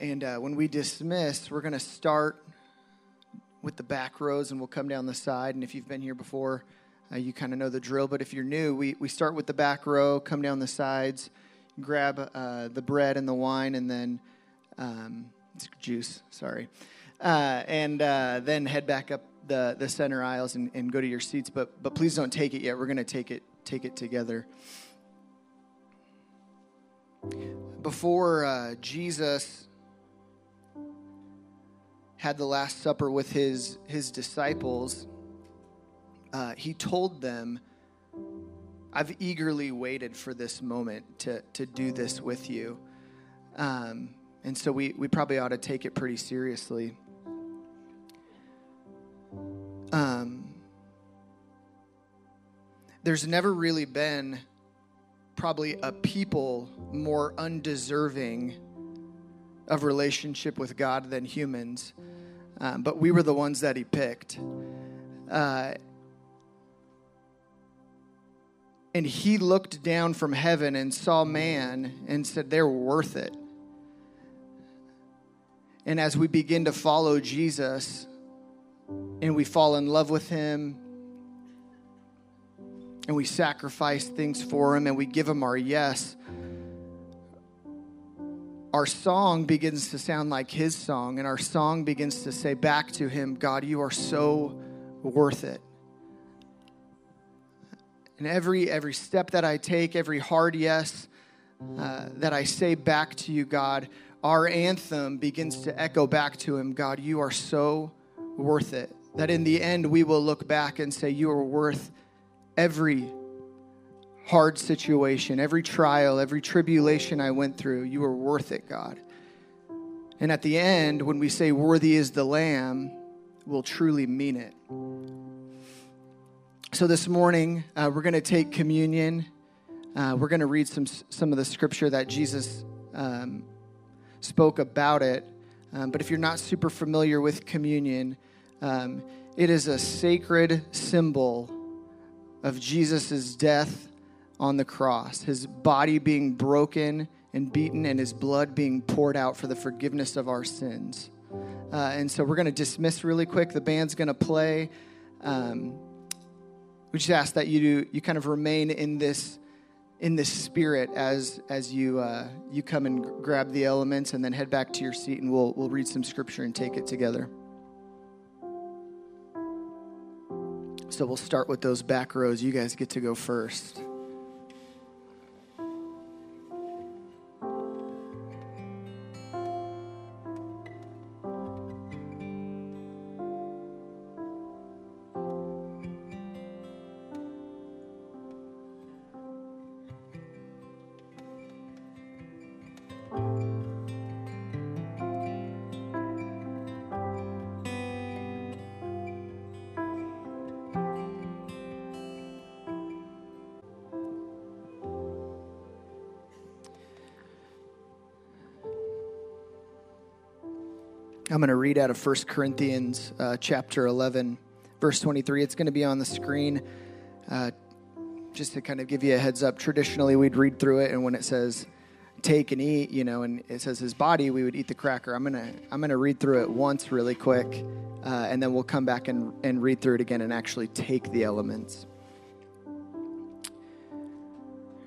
And uh, when we dismiss, we're going to start with the back rows and we'll come down the side. And if you've been here before, uh, you kind of know the drill. But if you're new, we, we start with the back row, come down the sides, grab uh, the bread and the wine, and then um, juice, sorry. Uh, and uh, then head back up the, the center aisles and, and go to your seats. But, but please don't take it yet. We're going to take it, take it together. Before uh, Jesus had the Last Supper with his, his disciples, uh, he told them, I've eagerly waited for this moment to, to do this with you. Um, and so we, we probably ought to take it pretty seriously. Um, there's never really been probably a people more undeserving of relationship with God than humans, um, but we were the ones that He picked. Uh, and He looked down from heaven and saw man and said, They're worth it. And as we begin to follow Jesus and we fall in love with Him, and we sacrifice things for Him and we give Him our yes, our song begins to sound like His song, and our song begins to say back to Him, God, you are so worth it. And every every step that I take, every hard yes uh, that I say back to you, God, our anthem begins to echo back to Him, God, you are so worth it. That in the end we will look back and say, You are worth every hard situation, every trial, every tribulation I went through, you were worth it, God. And at the end, when we say, Worthy is the Lamb, we'll truly mean it. So this morning, uh, we're going to take communion. Uh, we're going to read some, some of the scripture that Jesus um, spoke about it. Um, but if you're not super familiar with communion, um, it is a sacred symbol of Jesus' death on the cross, his body being broken and beaten, and his blood being poured out for the forgiveness of our sins. Uh, and so we're going to dismiss really quick. The band's going to play. Um, we just ask that you do, you kind of remain in this in this spirit as as you uh, you come and grab the elements, and then head back to your seat, and we'll we'll read some scripture and take it together. So we'll start with those back rows. You guys get to go first. I'm going to read out of 1 Corinthians uh, chapter 11, verse 23. It's going to be on the screen. Uh, just to kind of give you a heads up, traditionally we'd read through it, and when it says take and eat, you know, and it says his body, we would eat the cracker. I'm gonna I'm gonna read through it once really quick, uh, and then we'll come back and, and read through it again and actually take the elements.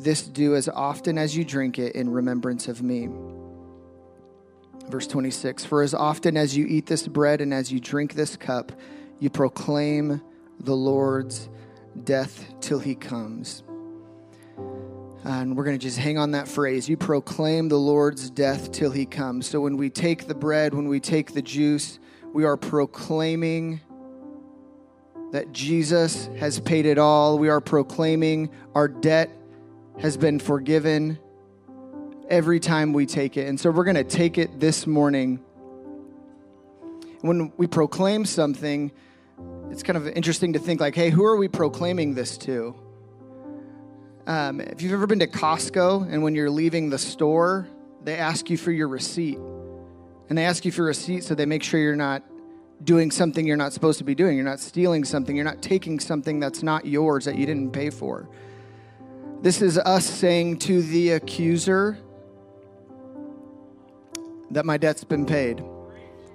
This do as often as you drink it in remembrance of me. Verse 26 For as often as you eat this bread and as you drink this cup, you proclaim the Lord's death till he comes. And we're going to just hang on that phrase. You proclaim the Lord's death till he comes. So when we take the bread, when we take the juice, we are proclaiming that Jesus has paid it all. We are proclaiming our debt has been forgiven every time we take it. And so we're going to take it this morning when we proclaim something, it's kind of interesting to think like, hey, who are we proclaiming this to? Um, if you've ever been to Costco and when you're leaving the store, they ask you for your receipt. And they ask you for a receipt so they make sure you're not doing something you're not supposed to be doing. You're not stealing something. You're not taking something that's not yours that you didn't pay for. This is us saying to the accuser that my debt's been paid.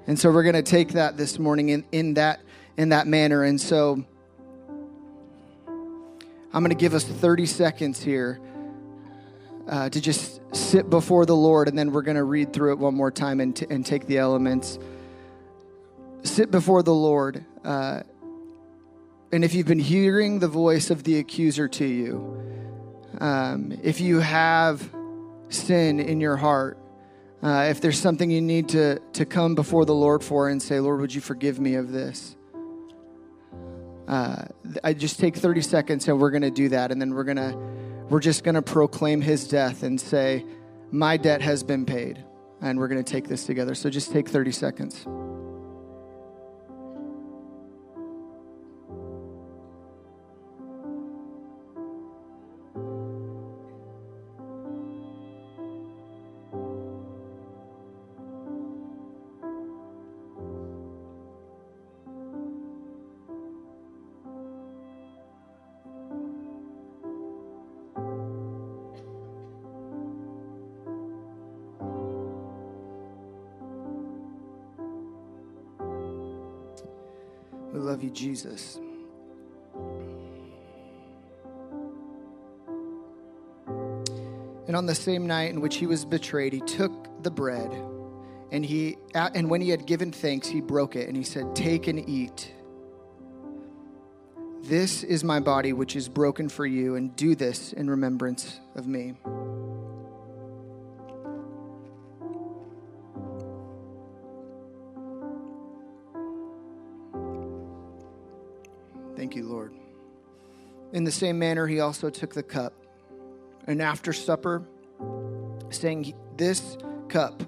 And so we're going to take that this morning in, in that in that manner. And so I'm going to give us 30 seconds here uh, to just sit before the Lord, and then we're going to read through it one more time and, t- and take the elements. Sit before the Lord. Uh, and if you've been hearing the voice of the accuser to you, um, if you have sin in your heart, uh, if there's something you need to, to come before the Lord for and say, Lord, would you forgive me of this? Uh, I just take 30 seconds and we're going to do that. And then we're going to, we're just going to proclaim his death and say, my debt has been paid. And we're going to take this together. So just take 30 seconds. We love you, Jesus. And on the same night in which he was betrayed, he took the bread, and he and when he had given thanks, he broke it, and he said, "Take and eat. This is my body, which is broken for you, and do this in remembrance of me." You, Lord. In the same manner, he also took the cup. And after supper, saying, This cup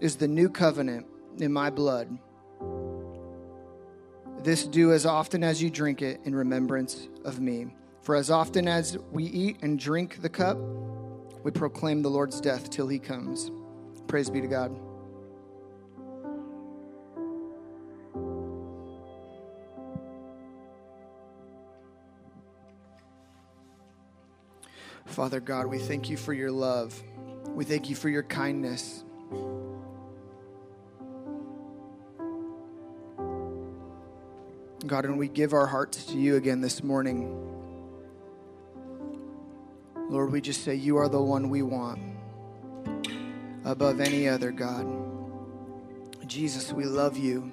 is the new covenant in my blood. This do as often as you drink it in remembrance of me. For as often as we eat and drink the cup, we proclaim the Lord's death till he comes. Praise be to God. Father God, we thank you for your love. We thank you for your kindness. God, and we give our hearts to you again this morning. Lord, we just say you are the one we want above any other, God. Jesus, we love you.